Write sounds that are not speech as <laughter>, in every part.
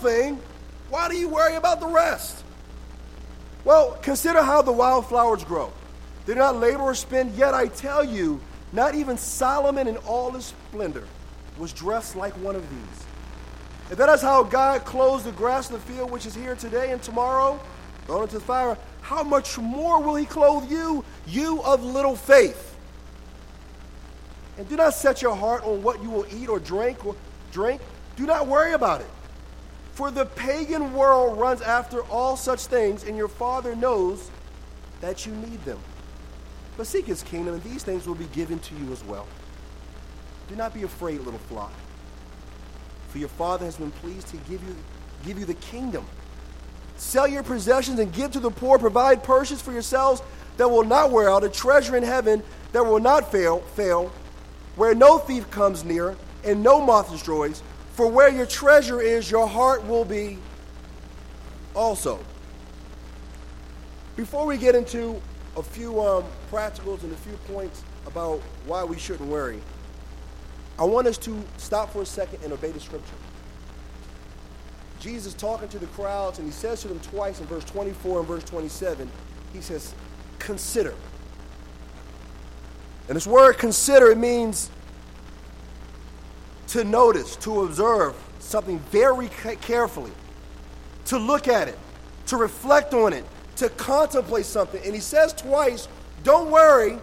thing, why do you worry about the rest? Well, consider how the wildflowers grow. They do not labor or spin, yet I tell you, not even Solomon in all his splendor was dressed like one of these. If that is how God clothes the grass of the field, which is here today and tomorrow, thrown into the fire, how much more will he clothe you, you of little faith? And do not set your heart on what you will eat or drink or drink. Do not worry about it. For the pagan world runs after all such things, and your Father knows that you need them. But seek his kingdom, and these things will be given to you as well. Do not be afraid, little flock. For your Father has been pleased to give you, give you the kingdom. Sell your possessions and give to the poor. Provide purses for yourselves that will not wear out, a treasure in heaven that will not fail, fail, where no thief comes near and no moth destroys. For where your treasure is, your heart will be also. Before we get into a few um, practicals and a few points about why we shouldn't worry, I want us to stop for a second and obey the scripture. Jesus talking to the crowds, and he says to them twice in verse 24 and verse 27, he says, Consider. And this word consider, it means to notice, to observe something very carefully, to look at it, to reflect on it, to contemplate something. And he says twice, don't worry.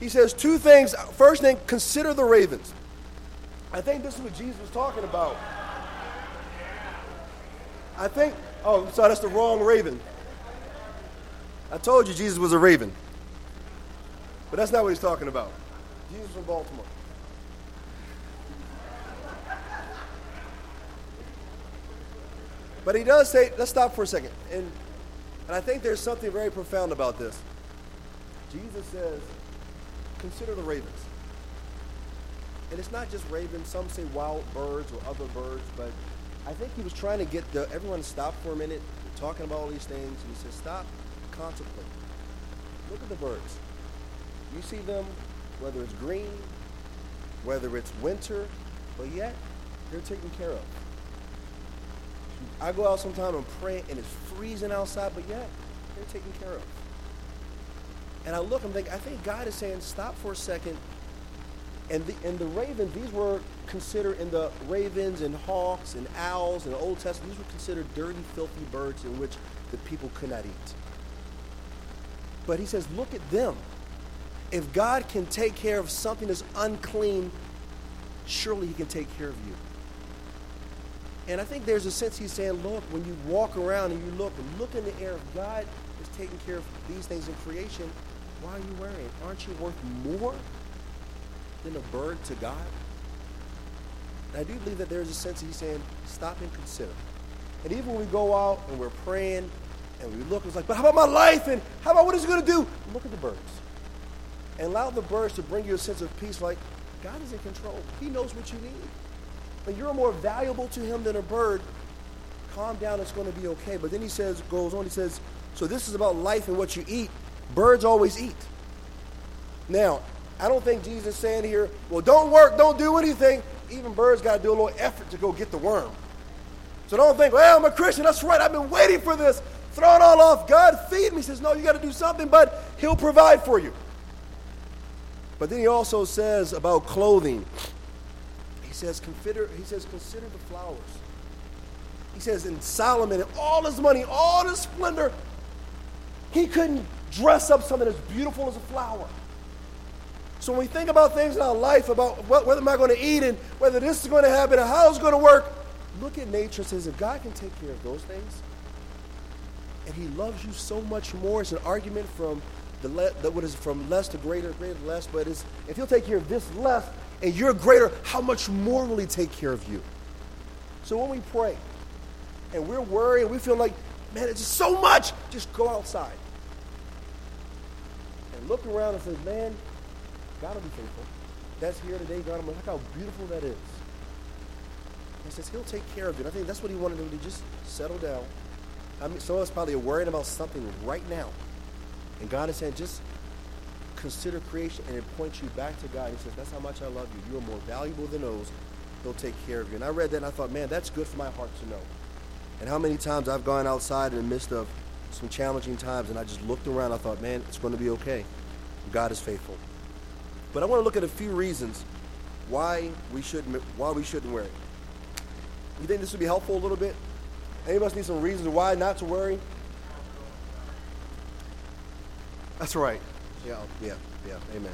He says two things. First thing, consider the ravens. I think this is what Jesus was talking about. I think, oh, sorry, that's the wrong raven. I told you Jesus was a raven. But that's not what he's talking about. Jesus from Baltimore. But he does say, let's stop for a second. And, and I think there's something very profound about this. Jesus says, consider the ravens. And it's not just ravens. Some say wild birds or other birds, but I think he was trying to get the, everyone to stop for a minute, We're talking about all these things. And he says, stop, contemplate. Look at the birds. You see them, whether it's green, whether it's winter, but yet they're taken care of. I go out sometime and pray, and it's freezing outside, but yet they're taken care of. And I look and think, I think God is saying, stop for a second. And the, and the ravens, these were considered in the ravens and hawks and owls in the Old Testament, these were considered dirty, filthy birds in which the people could not eat. But he says, look at them. If God can take care of something that's unclean, surely he can take care of you. And I think there's a sense he's saying, look, when you walk around and you look look in the air, if God is taking care of these things in creation, why are you worrying? Aren't you worth more than a bird to God? And I do believe that there's a sense he's saying, stop and consider. And even when we go out and we're praying and we look, it's like, but how about my life? And how about what is he going to do? Look at the birds. And allow the birds to bring you a sense of peace like, God is in control. He knows what you need but you're more valuable to him than a bird, calm down, it's going to be okay. But then he says, goes on, he says, so this is about life and what you eat. Birds always eat. Now, I don't think Jesus is saying here, well, don't work, don't do anything. Even birds got to do a little effort to go get the worm. So don't think, well, I'm a Christian, that's right, I've been waiting for this. Throw it all off. God, feed me. He says, no, you got to do something, but he'll provide for you. But then he also says about clothing. He says, consider, he says, consider the flowers. He says, in Solomon, and all his money, all his splendor, he couldn't dress up something as beautiful as a flower. So when we think about things in our life, about what, whether am I going to eat and whether this is going to happen and how it's going to work, look at nature and says, if God can take care of those things, and he loves you so much more, it's an argument from the, le- the what is from less to greater, greater to less, but it's, if he'll take care of this less, and you're greater, how much more will He take care of you? So when we pray and we're worried and we feel like, man, it's just so much, just go outside and look around and say, man, God will be faithful. That's here today, God. I'm like, look how beautiful that is. He says he'll take care of you. And I think that's what he wanted them to just settle down. I mean, some of us probably are worried about something right now. And God is saying, just consider creation and it points you back to God. He says, that's how much I love you. You are more valuable than those. He'll take care of you. And I read that and I thought, man, that's good for my heart to know. And how many times I've gone outside in the midst of some challenging times and I just looked around, I thought, man, it's going to be okay. God is faithful. But I want to look at a few reasons why we shouldn't why we shouldn't it. You think this would be helpful a little bit? Any of us need some reasons why not to worry? That's right. Yeah, yeah, yeah. Amen.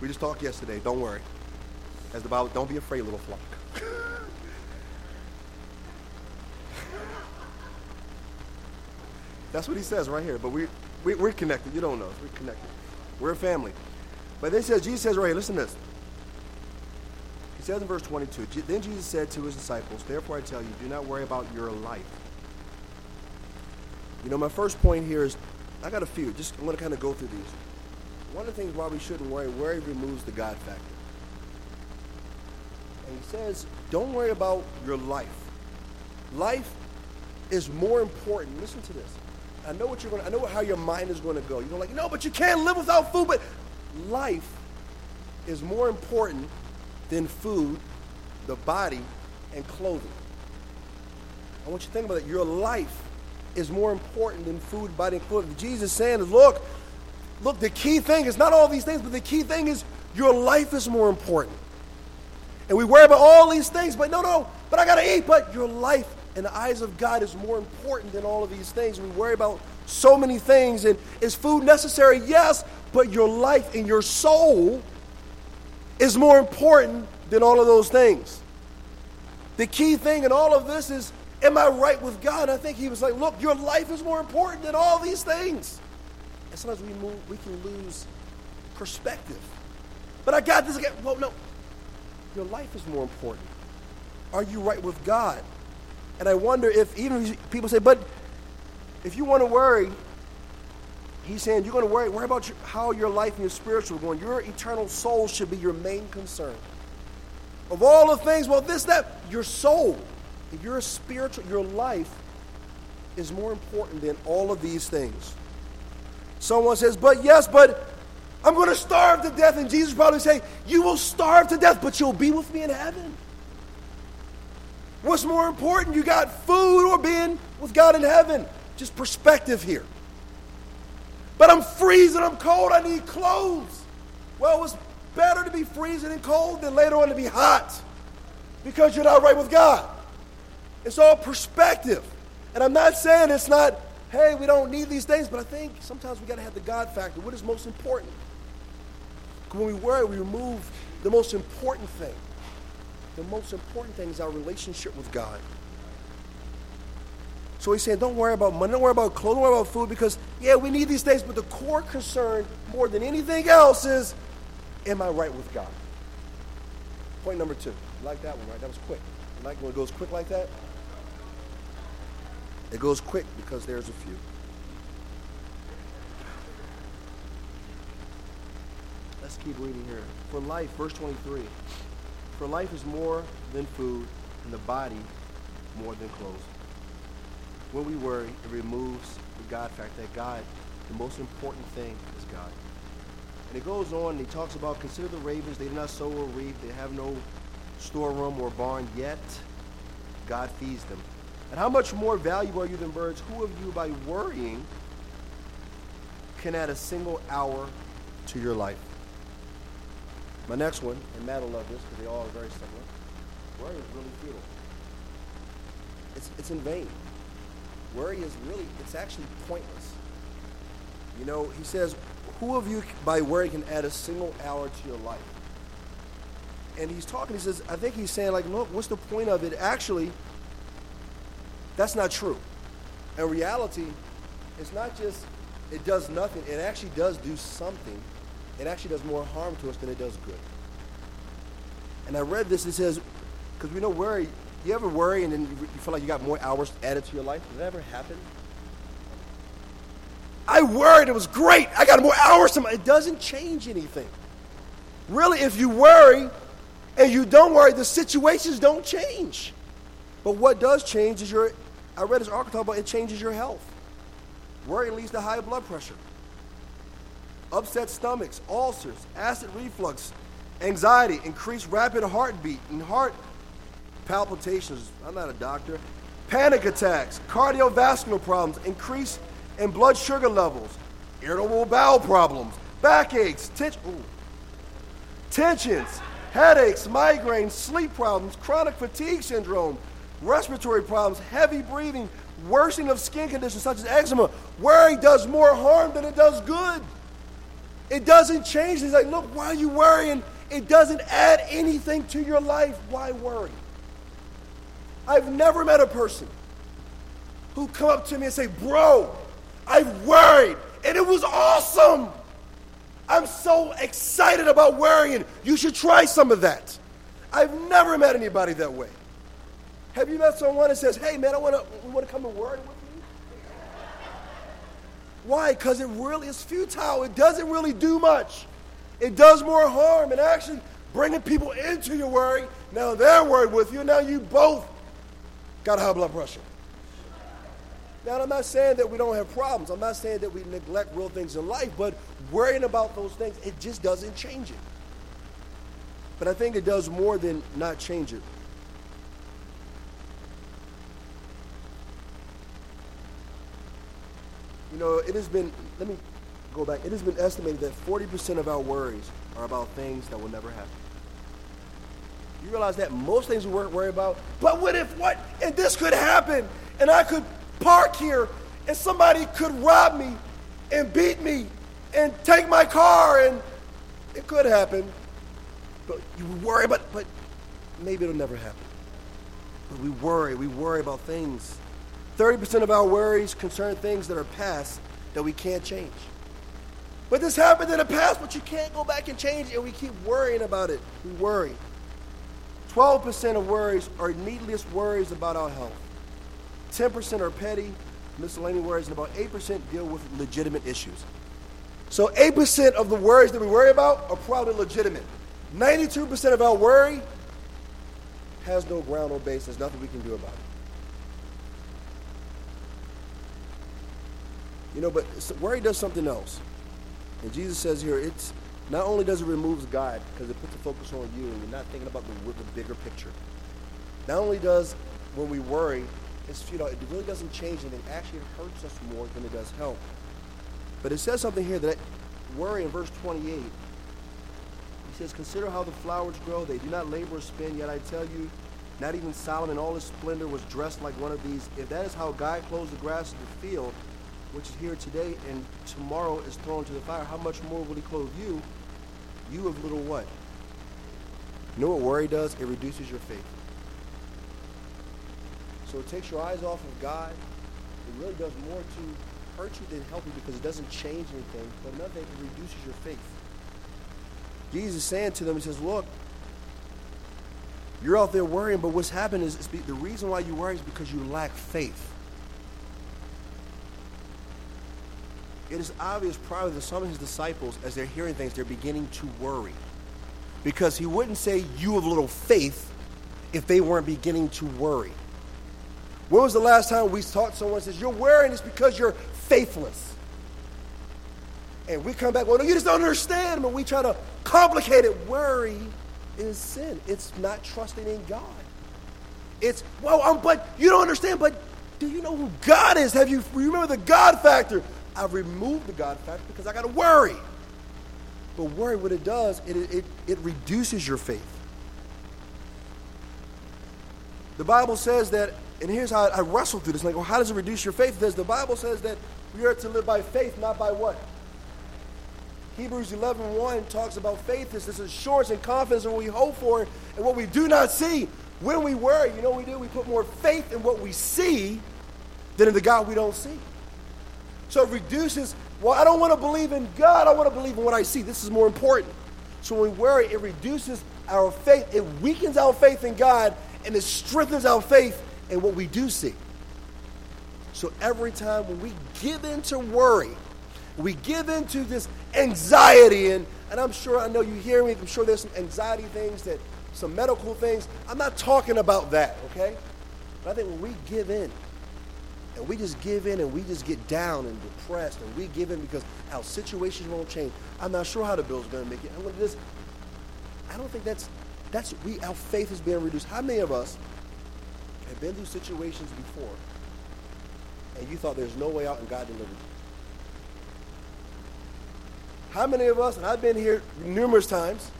We just talked yesterday. Don't worry. As the Bible, don't be afraid, little flock. <laughs> That's what he says right here. But we, we, we're connected. You don't know. We're connected. We're a family. But then says, Jesus says right here, listen to this. He says in verse 22, Then Jesus said to his disciples, Therefore I tell you, do not worry about your life. You know, my first point here is, I got a few. Just I'm to kind of go through these. One of the things why we shouldn't worry, worry removes the God factor. And he says, don't worry about your life. Life is more important. Listen to this. I know what you're going. to I know how your mind is going to go. You're gonna like, no, but you can't live without food. But life is more important than food, the body, and clothing. I want you to think about it. Your life is more important than food, body, and clothing. Jesus saying is, look, look, the key thing is not all these things, but the key thing is your life is more important. And we worry about all these things, but no, no, but I got to eat. But your life in the eyes of God is more important than all of these things. We worry about so many things. And is food necessary? Yes, but your life and your soul is more important than all of those things. The key thing in all of this is am I right with God? I think he was like, look, your life is more important than all these things. And sometimes we move, we can lose perspective. But I got this again. Well, no. Your life is more important. Are you right with God? And I wonder if even people say, but if you want to worry, he's saying you're going to worry, worry about your, how your life and your spiritual going. Your eternal soul should be your main concern. Of all the things, well, this, that, your soul, if you're a spiritual, your life is more important than all of these things. Someone says, but yes, but I'm going to starve to death. And Jesus probably say, You will starve to death, but you'll be with me in heaven. What's more important? You got food or being with God in heaven? Just perspective here. But I'm freezing, I'm cold, I need clothes. Well, it's better to be freezing and cold than later on to be hot because you're not right with God. It's all perspective. And I'm not saying it's not, hey, we don't need these things, but I think sometimes we got to have the God factor. What is most important? When we worry, we remove the most important thing. The most important thing is our relationship with God. So he's saying, don't worry about money, don't worry about clothes, don't worry about food, because, yeah, we need these things, but the core concern, more than anything else, is, am I right with God? Point number two. You like that one, right? That was quick. You like when it goes quick like that? It goes quick because there's a few. Let's keep reading here. For life, verse 23. For life is more than food, and the body more than clothes. When we worry, it removes the God fact that God, the most important thing is God. And it goes on and he talks about consider the ravens, they do not sow or reap, they have no storeroom or barn, yet God feeds them. And how much more valuable are you than birds? Who of you by worrying can add a single hour to your life? My next one, and Matt will love this because they all are very similar. Worry is really futile. It's, it's in vain. Worry is really, it's actually pointless. You know, he says, who of you by worry can add a single hour to your life? And he's talking, he says, I think he's saying, like, look, what's the point of it? Actually, that's not true. In reality, it's not just, it does nothing. It actually does do something it actually does more harm to us than it does good. And I read this, it says, because we know worry, you ever worry and then you, feel like you got more hours added to your life? Did that ever happen? I worried, it was great. I got more hours to my, it doesn't change anything. Really, if you worry and you don't worry, the situations don't change. But what does change is your, I read this article about it changes your health. Worry leads to high blood pressure upset stomachs, ulcers, acid reflux, anxiety, increased rapid heartbeat and heart palpitations. I'm not a doctor. panic attacks, cardiovascular problems, increase in blood sugar levels, irritable bowel problems, backaches, tensions, headaches, migraines, sleep problems, chronic fatigue syndrome, respiratory problems, heavy breathing, worsening of skin conditions such as eczema. Worry does more harm than it does good. It doesn't change. He's like, look, why are you worrying? It doesn't add anything to your life. Why worry? I've never met a person who come up to me and say, bro, I worried and it was awesome. I'm so excited about worrying. You should try some of that. I've never met anybody that way. Have you met someone that says, hey man, I want to want to come and worry with you? Why? Because it really is futile. It doesn't really do much. It does more harm and actually bringing people into your worry. Now they're worried with you. Now you both got high blood pressure. Now, I'm not saying that we don't have problems. I'm not saying that we neglect real things in life, but worrying about those things, it just doesn't change it. But I think it does more than not change it. You know, it has been, let me go back. It has been estimated that 40% of our worries are about things that will never happen. You realize that most things we worry about, but what if what? And this could happen, and I could park here, and somebody could rob me and beat me and take my car, and it could happen. But you worry, but but maybe it'll never happen. But we worry, we worry about things. 30% of our worries concern things that are past that we can't change. But this happened in the past, but you can't go back and change it, and we keep worrying about it. We worry. 12% of worries are needless worries about our health. 10% are petty, miscellaneous worries, and about 8% deal with legitimate issues. So 8% of the worries that we worry about are probably legitimate. 92% of our worry has no ground or base. There's nothing we can do about it. You know, but worry does something else. And Jesus says here, it's not only does it remove God because it puts the focus on you and you're not thinking about the, the bigger picture. Not only does when we worry, it's you know it really doesn't change anything. Actually, it hurts us more than it does help. But it says something here that worry in verse 28. He says, "Consider how the flowers grow; they do not labor or spin. Yet I tell you, not even Solomon, in all his splendor, was dressed like one of these. If that is how God clothes the grass of the field, which is here today and tomorrow is thrown to the fire, how much more will He clothe you, you of little what? You know what worry does? It reduces your faith. So it takes your eyes off of God. It really does more to hurt you than help you because it doesn't change anything. But another thing, it reduces your faith. Jesus is saying to them, he says, look, you're out there worrying, but what's happened is the reason why you worry is because you lack faith. It is obvious probably that some of his disciples, as they're hearing things, they're beginning to worry. Because he wouldn't say, you have little faith, if they weren't beginning to worry. When was the last time we taught someone says, You're worrying it's because you're faithless? And we come back, well, no, you just don't understand. But we try to complicate it. Worry is sin. It's not trusting in God. It's, well, I'm, but you don't understand, but do you know who God is? Have you remember the God factor? I've removed the God factor because I got to worry. But worry, what it does, it, it, it reduces your faith. The Bible says that and here's how I wrestle through this. Like, well, how does it reduce your faith? Because the Bible says that we are to live by faith, not by what? Hebrews 11 1 talks about faith is this assurance and confidence in what we hope for and what we do not see. When we worry, you know what we do? We put more faith in what we see than in the God we don't see. So it reduces, well, I don't want to believe in God, I want to believe in what I see. This is more important. So when we worry, it reduces our faith, it weakens our faith in God, and it strengthens our faith in what we do see. So every time when we give in to worry, we give in to this anxiety, and, and I'm sure, I know you hear me, I'm sure there's some anxiety things that, some medical things. I'm not talking about that, okay? But I think when we give in, and we just give in and we just get down and depressed and we give in because our situations won't change. I'm not sure how the bill's going to make it. I'm this. I don't think that's that's we our faith is being reduced. How many of us have been through situations before and you thought there's no way out and God delivered you? How many of us, and I've been here numerous times,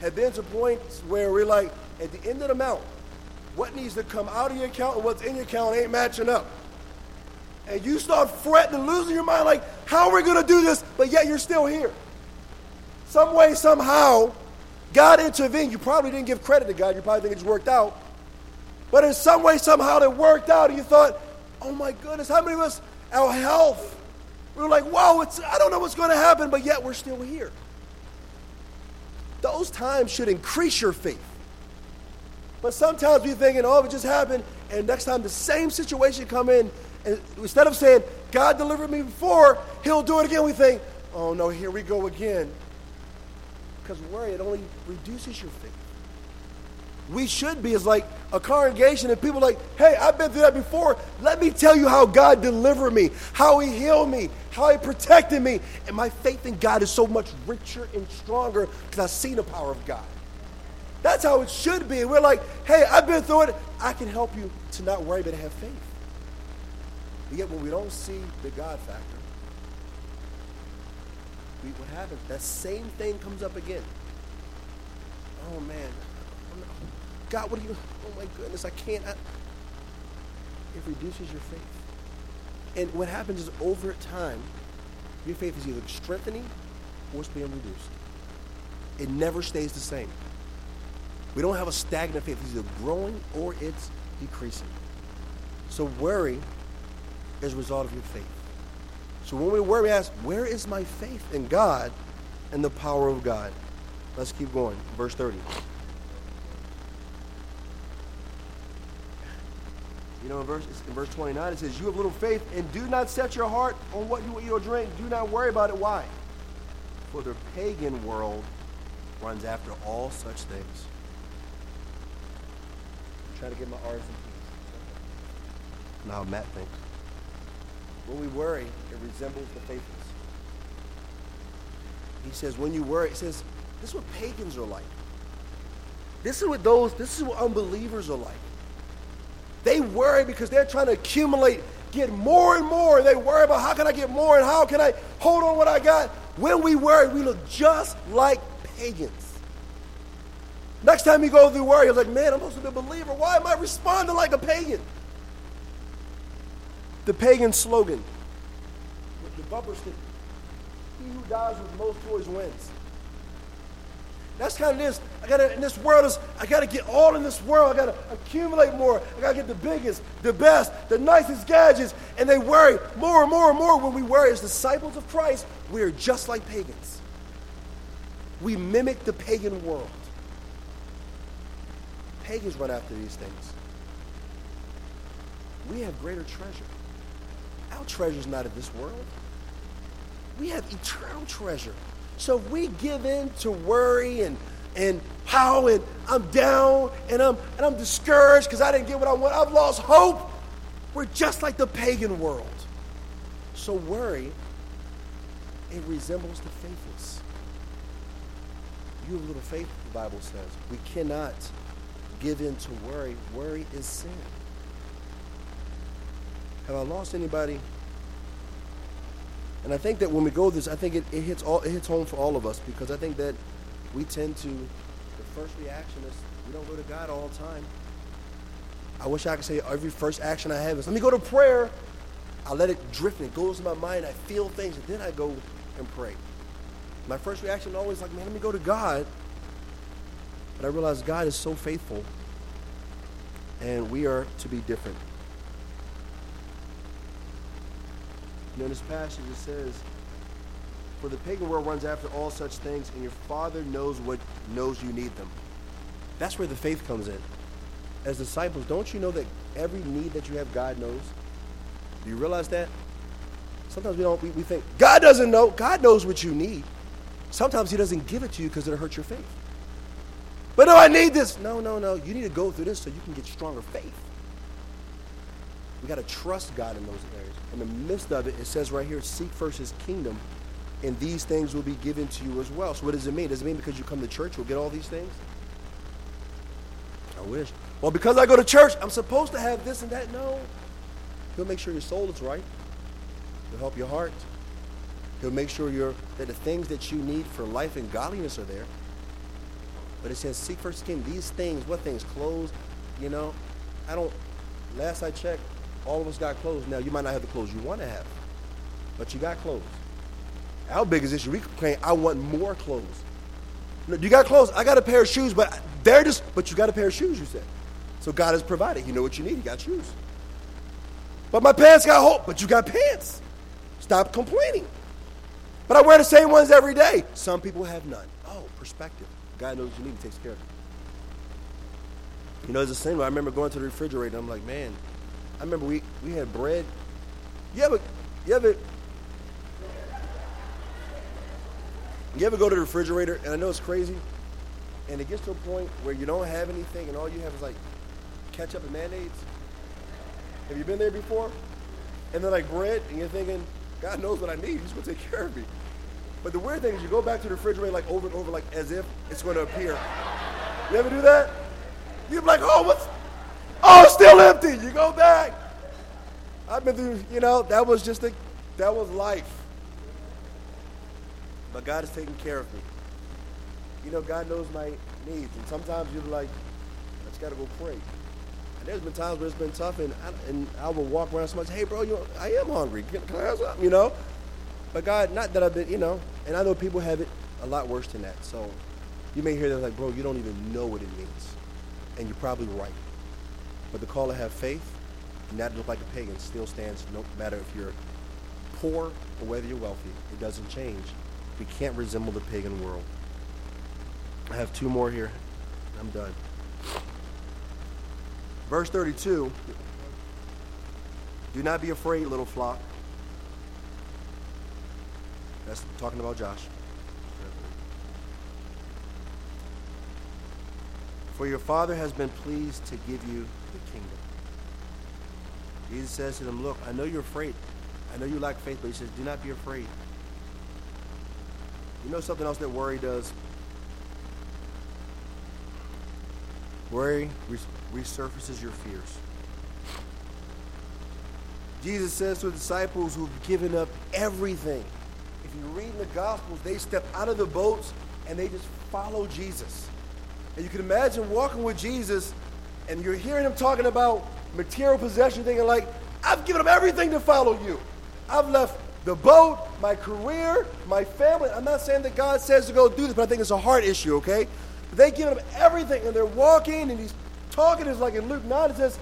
have been to points where we're like, at the end of the month, what needs to come out of your account and what's in your account ain't matching up. And you start fretting and losing your mind, like, how are we going to do this? But yet you're still here. Some way, somehow, God intervened. You probably didn't give credit to God. You probably think it just worked out. But in some way, somehow, it worked out. And you thought, oh my goodness, how many of us, our health, we were like, whoa, it's, I don't know what's going to happen, but yet we're still here. Those times should increase your faith. But sometimes we're thinking, oh, it just happened, and next time the same situation come in, instead of saying, God delivered me before, he'll do it again, we think, oh no, here we go again. Because worry, it only reduces your faith. We should be as like a congregation and people like, hey, I've been through that before. Let me tell you how God delivered me, how he healed me, how he protected me. And my faith in God is so much richer and stronger because I've seen the power of God. That's how it should be. We're like, hey, I've been through it. I can help you to not worry, but have faith. But yet when we don't see the God factor, we, what happens? That same thing comes up again. Oh man, God, what are you? Oh my goodness, I can't. I, it reduces your faith. And what happens is over time, your faith is either strengthening or it's being reduced. It never stays the same. We don't have a stagnant faith. It's either growing or it's decreasing. So worry is a result of your faith. So when we worry, we ask, where is my faith in God and the power of God? Let's keep going. Verse 30. You know, in verse, in verse 29, it says, You have little faith, and do not set your heart on what you will eat or drink. Do not worry about it. Why? For the pagan world runs after all such things. I'm trying to get my R's in peace. Now Matt thinks. When we worry, it resembles the faithless. He says, when you worry, he says, this is what pagans are like. This is what those, this is what unbelievers are like. They worry because they're trying to accumulate, get more and more. And They worry about how can I get more and how can I hold on what I got. When we worry, we look just like pagans. Next time you go through worry, you're like, man, I'm supposed to be a believer. Why am I responding like a pagan? The pagan slogan, the bumper sticker, he who dies with most toys wins. That's kind of this. I gotta in this world is I gotta get all in this world. I gotta accumulate more. I gotta get the biggest, the best, the nicest gadgets. And they worry more and more and more. When we worry as disciples of Christ, we are just like pagans. We mimic the pagan world. Pagans run after these things. We have greater treasure. Our treasure is not of this world. We have eternal treasure. So if we give in to worry and and how and I'm down and I'm and I'm discouraged because I didn't get what I want, I've lost hope. We're just like the pagan world. So worry, it resembles the faithless. You have little faith, the Bible says. We cannot give in to worry. Worry is sin. Have I lost anybody? And I think that when we go this, I think it, it hits all it hits home for all of us because I think that we tend to the first reaction is we don't go to God all the time. I wish I could say every first action I have is let me go to prayer. I let it drift and it goes in my mind. I feel things and then I go and pray. My first reaction is always like, man, let me go to God. But I realize God is so faithful and we are to be different. In this passage it says, For the pagan world runs after all such things, and your Father knows what knows you need them. That's where the faith comes in. As disciples, don't you know that every need that you have, God knows? Do you realize that? Sometimes we don't. We, we think God doesn't know. God knows what you need. Sometimes He doesn't give it to you because it'll hurt your faith. But no, I need this. No, no, no. You need to go through this so you can get stronger faith. We got to trust God in those areas. In the midst of it, it says right here, seek first his kingdom, and these things will be given to you as well. So what does it mean? Does it mean because you come to church we'll get all these things? I wish. Well, because I go to church, I'm supposed to have this and that. No. He'll make sure your soul is right. He'll help your heart. He'll make sure that the things that you need for life and godliness are there. But it says, seek first kingdom. These things, what things? Clothes, you know. I don't, last I checked, all of us got clothes. Now, you might not have the clothes you want to have, but you got clothes. Our biggest issue, we complain, I want more clothes. You got clothes. I got a pair of shoes, but they're just, but you got a pair of shoes, you said. So God has provided. You know what you need. You got shoes. But my pants got holes, but you got pants. Stop complaining. But I wear the same ones every day. Some people have none. Oh, perspective. God knows what you need. He takes care of you. You know, it's the same. I remember going to the refrigerator. I'm like, man, I remember we, we had bread. You ever, you ever, you ever go to the refrigerator, and I know it's crazy, and it gets to a point where you don't have anything, and all you have is like ketchup and mayonnaise? Have you been there before? And then like bread, and you're thinking, God knows what I need. He's to take care of me. But the weird thing is you go back to the refrigerator like over and over, like as if it's going to appear. You ever do that? You're like, oh, what's, still empty. You go back. I've been through, you know, that was just a, that was life. But God is taking care of me. You know, God knows my needs. And sometimes you're like, I just got to go pray. And there's been times where it's been tough, and I, and I will walk around so much, hey, bro, you I am hungry. Can, can I have something? You know? But God, not that I've been, you know, and I know people have it a lot worse than that. So you may hear them like, bro, you don't even know what it means. And you're probably right. But the call to have faith, not to look like a pagan, still stands no matter if you're poor or whether you're wealthy. It doesn't change. We can't resemble the pagan world. I have two more here. I'm done. Verse 32 Do not be afraid, little flock. That's talking about Josh. For your Father has been pleased to give you the kingdom. Jesus says to them, Look, I know you're afraid. I know you lack faith, but he says, Do not be afraid. You know something else that worry does? Worry resurfaces your fears. Jesus says to the disciples who've given up everything, if you read in the Gospels, they step out of the boats and they just follow Jesus. And you can imagine walking with Jesus and you're hearing him talking about material possession, thinking like, I've given up everything to follow you. I've left the boat, my career, my family. I'm not saying that God says to go do this, but I think it's a heart issue, okay? They give up everything and they're walking and he's talking. It's like in Luke 9, it says,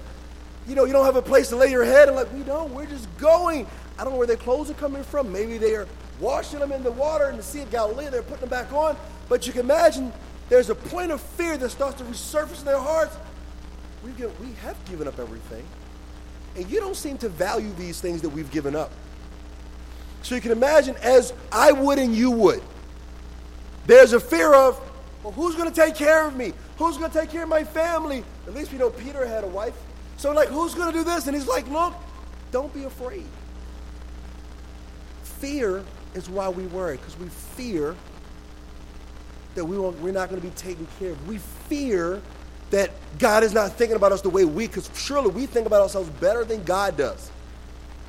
you know, you don't have a place to lay your head. And like, we don't. We're just going. I don't know where their clothes are coming from. Maybe they are washing them in the water in the Sea of Galilee. They're putting them back on. But you can imagine there's a point of fear that starts to resurface in their hearts. We, get, we have given up everything. And you don't seem to value these things that we've given up. So you can imagine, as I would and you would, there's a fear of, well, who's going to take care of me? Who's going to take care of my family? At least we know Peter had a wife. So, like, who's going to do this? And he's like, look, don't be afraid. Fear is why we worry, because we fear that we won't, we're not going to be taken care of. We fear that God is not thinking about us the way we, because surely we think about ourselves better than God does.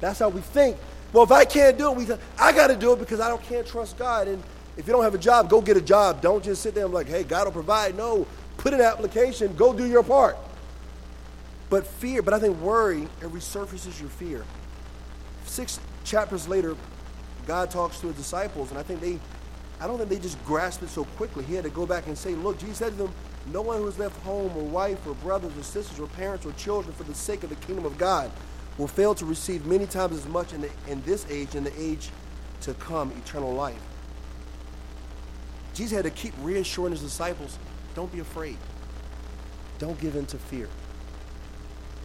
That's how we think. Well, if I can't do it, we I got to do it because I don't can't trust God. And if you don't have a job, go get a job. Don't just sit there and be like, hey, God will provide. No, put an application. Go do your part. But fear, but I think worry, it resurfaces your fear. Six chapters later, God talks to his disciples, and I think they, I don't think they just grasped it so quickly. He had to go back and say, look, Jesus said to them, no one who has left home or wife or brothers or sisters or parents or children for the sake of the kingdom of God will fail to receive many times as much in, the, in this age and the age to come eternal life. Jesus had to keep reassuring his disciples don't be afraid, don't give in to fear.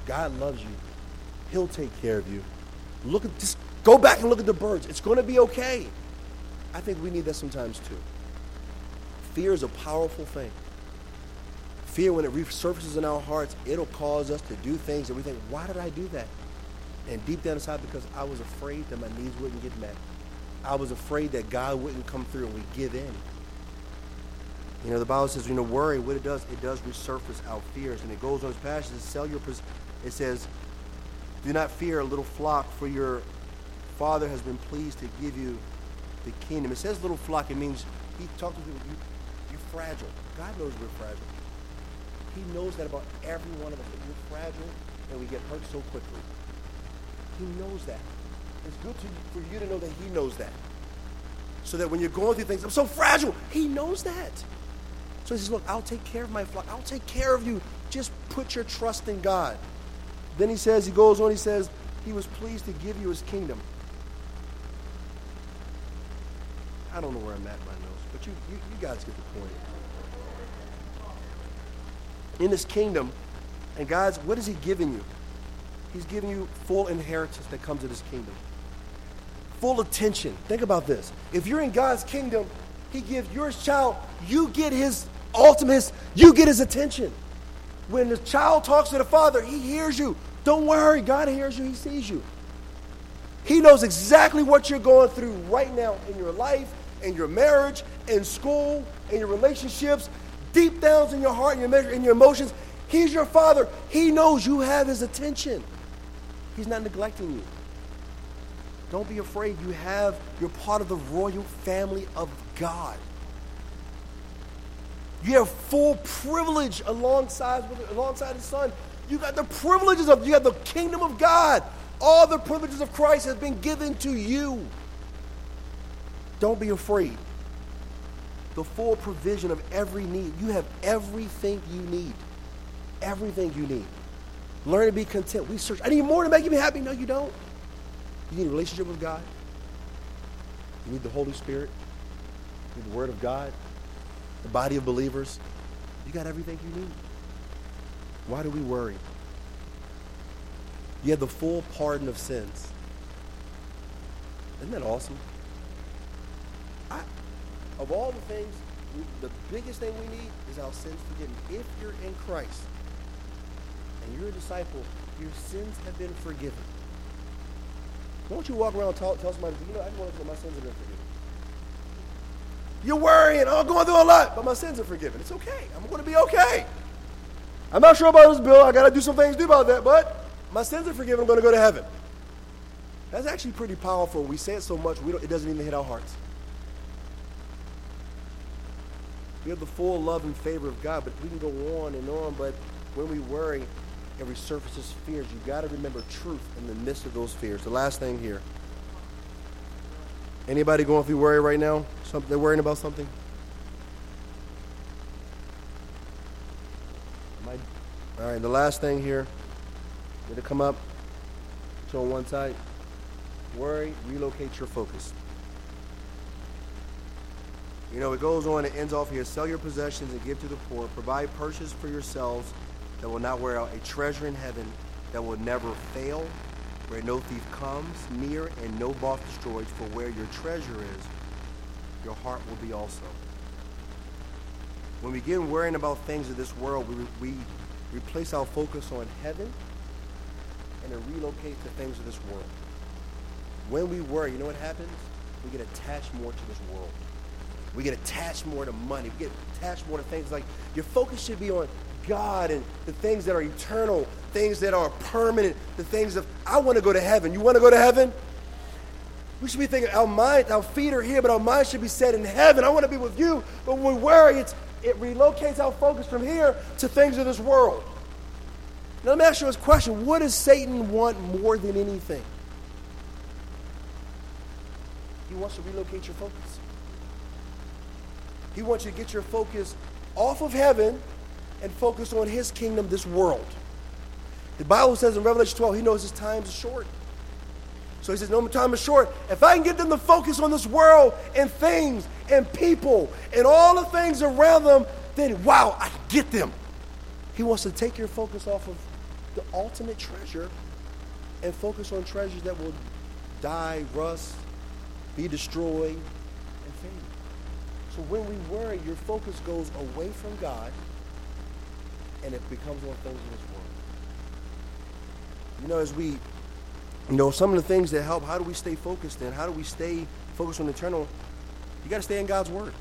God loves you, He'll take care of you. Look at just go back and look at the birds. It's going to be okay. I think we need that sometimes too. Fear is a powerful thing. Fear, when it resurfaces in our hearts, it'll cause us to do things that we think, why did I do that? And deep down inside, because I was afraid that my needs wouldn't get met. I was afraid that God wouldn't come through and we give in. You know, the Bible says, you know, worry, what it does, it does resurface our fears. And it goes on its passage, it, sell your, it says, do not fear, a little flock, for your Father has been pleased to give you the kingdom. It says little flock, it means he talks to you, you, you're fragile. God knows we're fragile. He knows that about every one of us, that we're fragile and we get hurt so quickly. He knows that. It's good to, for you to know that he knows that. So that when you're going through things, I'm so fragile. He knows that. So he says, Look, I'll take care of my flock. I'll take care of you. Just put your trust in God. Then he says, he goes on, he says, he was pleased to give you his kingdom. I don't know where I'm at in my notes, but you, you, you guys get the point. In his kingdom, and God's, what is he giving you? He's giving you full inheritance that comes in his kingdom. Full attention. Think about this. If you're in God's kingdom, he gives your child, you get his ultimate, you get his attention. When the child talks to the father, he hears you. Don't worry, God hears you, he sees you. He knows exactly what you're going through right now in your life, in your marriage, in school, in your relationships, deep down in your heart, in your, in your emotions. He's your father. He knows you have his attention. He's not neglecting you. Don't be afraid. You have, you're part of the royal family of God. You have full privilege alongside, alongside his son. You got the privileges of, you have the kingdom of God. All the privileges of Christ has been given to you. Don't be afraid. The full provision of every need. You have everything you need. Everything you need. Learn to be content. We search. I need more to make me happy. No, you don't. You need a relationship with God. You need the Holy Spirit. You need the Word of God. The body of believers. You got everything you need. Why do we worry? You have the full pardon of sins. Isn't that awesome? I, of all the things, the biggest thing we need is our sins forgiven. If you're in Christ and you're a disciple, your sins have been forgiven. Don't you walk around and tell, tell somebody, you know, I just want to say my sins have been forgiven. You're worrying, oh, I'm going through a lot, but my sins are forgiven. It's okay. I'm going to be okay. I'm not sure about this bill. I got to do some things to do about that, but my sins are forgiven. I'm going to go to heaven. That's actually pretty powerful. We say it so much, we don't, it doesn't even hit our hearts. We have the full love and favor of God, but we can go on and on. But when we worry, it resurfaces fears. You've got to remember truth in the midst of those fears. The last thing here. Anybody going through worry right now? They're worrying about something? All right, the last thing here. Did it come up? So on one side. Worry, relocate your focus. You know, it goes on, it ends off here. Sell your possessions and give to the poor. Provide purchase for yourselves that will not wear out, a treasure in heaven that will never fail, where no thief comes near and no moth destroys. For where your treasure is, your heart will be also. When we begin worrying about things of this world, we, we replace our focus on heaven and then relocate to things of this world. When we worry, you know what happens? We get attached more to this world. We get attached more to money. We get attached more to things like your focus should be on God and the things that are eternal, things that are permanent, the things of, I want to go to heaven. You want to go to heaven? We should be thinking our mind, our feet are here, but our mind should be set in heaven. I want to be with you. But when we worry, it's, it relocates our focus from here to things of this world. Now, let me ask you this question What does Satan want more than anything? He wants to relocate your focus. He wants you to get your focus off of heaven and focus on his kingdom, this world. The Bible says in Revelation 12, he knows his time is short. So he says, No, my time is short. If I can get them to focus on this world and things and people and all the things around them, then wow, I get them. He wants to take your focus off of the ultimate treasure and focus on treasures that will die, rust, be destroyed. So when we worry, your focus goes away from God and it becomes on things in this world. You know, as we, you know, some of the things that help, how do we stay focused and how do we stay focused on eternal? You got to stay in God's Word.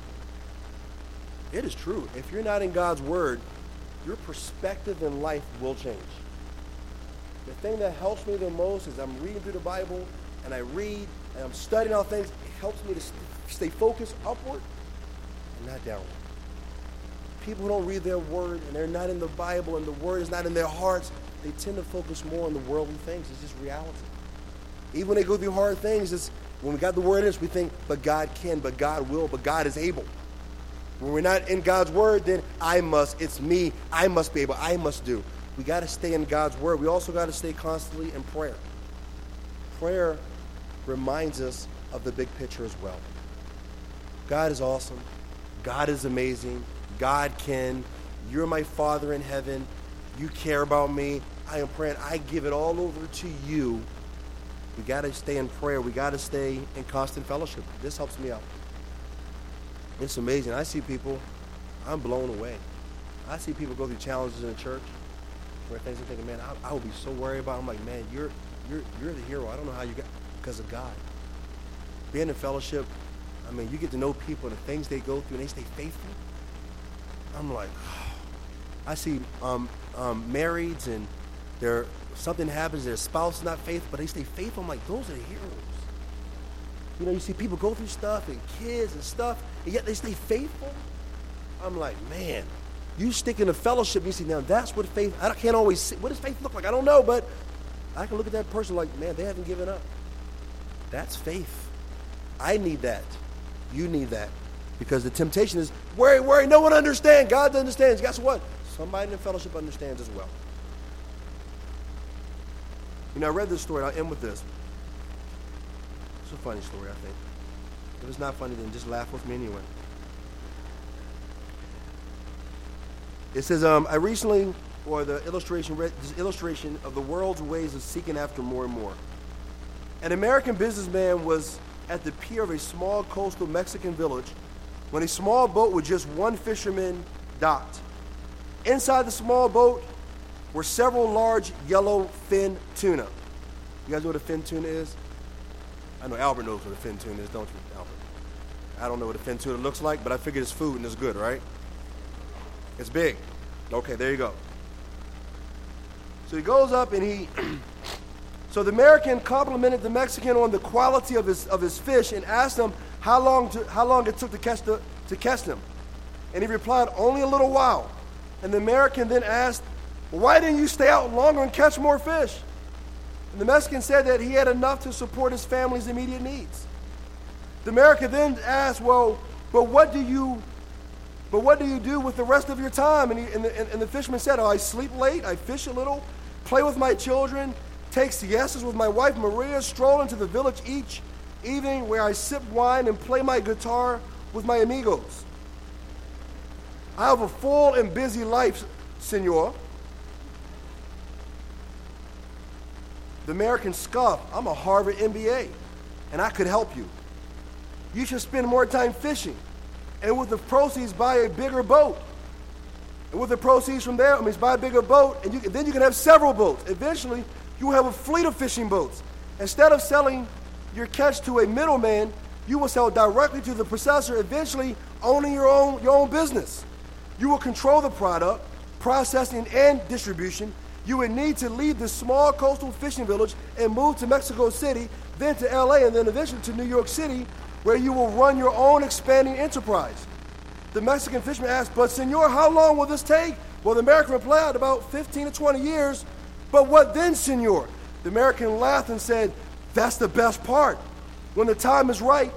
It is true. If you're not in God's word, your perspective in life will change. The thing that helps me the most is I'm reading through the Bible and I read and I'm studying all things. It helps me to stay focused upward and not downward. People who don't read their word and they're not in the Bible and the word is not in their hearts, they tend to focus more on the worldly things. It's just reality. Even when they go through hard things, it's when we got the word in us, we think, but God can, but God will, but God is able. When we're not in God's word, then I must, it's me, I must be able, I must do. We got to stay in God's word. We also got to stay constantly in prayer. Prayer reminds us of the big picture as well. God is awesome. God is amazing. God can. You're my Father in heaven. You care about me. I am praying. I give it all over to you. We got to stay in prayer. We got to stay in constant fellowship. This helps me out. It's amazing. I see people, I'm blown away. I see people go through challenges in the church where things I'm thinking, man, I, I would be so worried about. I'm like, man, you're you're you're the hero. I don't know how you got because of God. Being in fellowship, I mean, you get to know people and the things they go through, and they stay faithful. I'm like, oh. <sighs> I see um, um, marrieds and their something happens, their spouse is not faithful, but they stay faithful. I'm like, those are the heroes. You know, you see people go through stuff and kids and stuff, and yet they stay faithful. I'm like, man, you stick in a fellowship, you see, now that's what faith, I can't always see, what does faith look like? I don't know, but I can look at that person like, man, they haven't given up. That's faith. I need that. You need that. Because the temptation is, worry, worry, no one understands. God understands. Guess what? Somebody in the fellowship understands as well. You know, I read this story, I'll end with this. It's a funny story, I think. If it's not funny, then just laugh with me anyway. It says, um, I recently, or the illustration, read this illustration of the world's ways of seeking after more and more. An American businessman was at the pier of a small coastal Mexican village when a small boat with just one fisherman docked. Inside the small boat were several large yellow fin tuna. You guys know what a fin tuna is? I know Albert knows what a fin tuna is, don't you, Albert? I don't know what a fin tuna looks like, but I figured it's food and it's good, right? It's big. Okay, there you go. So he goes up and he. <clears throat> so the American complimented the Mexican on the quality of his, of his fish and asked him how long, to, how long it took to catch, the, to catch them. And he replied, only a little while. And the American then asked, why didn't you stay out longer and catch more fish? And the Mexican said that he had enough to support his family's immediate needs. The American then asked, well, but what do you but what do you do with the rest of your time? And, he, and, the, and the fisherman said, oh, I sleep late, I fish a little, play with my children, take siestas with my wife Maria, stroll into the village each evening where I sip wine and play my guitar with my amigos. I have a full and busy life, senor. The American scoffed, I'm a Harvard MBA, and I could help you. You should spend more time fishing and with the proceeds buy a bigger boat. And with the proceeds from there, I mean, buy a bigger boat, and, you, then you can have several boats. Eventually, you will have a fleet of fishing boats. Instead of selling your catch to a middleman, you will sell directly to the processor, eventually owning your own, your own business. You will control the product, processing, and distribution. You would need to leave this small coastal fishing village and move to Mexico City, then to LA, and then eventually to New York City, where you will run your own expanding enterprise. The Mexican fisherman asked, But senor, how long will this take? Well, the American replied, About 15 to 20 years. But what then, senor? The American laughed and said, That's the best part. When the time is right,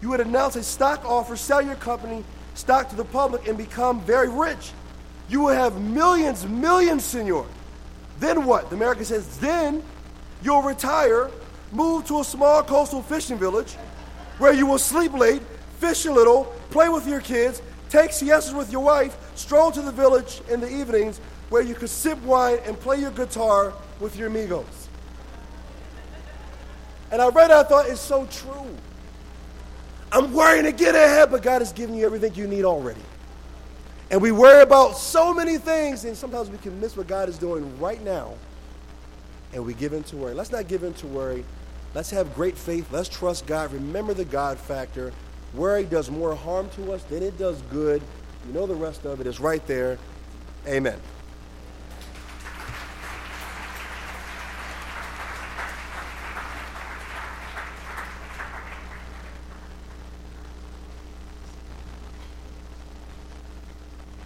you would announce a stock offer, sell your company stock to the public, and become very rich. You will have millions, millions, senor. Then what? The American says, Then you'll retire, move to a small coastal fishing village where you will sleep late, fish a little, play with your kids, take siestas with your wife, stroll to the village in the evenings where you could sip wine and play your guitar with your amigos. And I read I thought, it's so true. I'm worrying to get ahead, but God has given you everything you need already. And we worry about so many things, and sometimes we can miss what God is doing right now, and we give in to worry. Let's not give in to worry. Let's have great faith. Let's trust God. Remember the God factor. Worry does more harm to us than it does good. You know the rest of it is right there. Amen.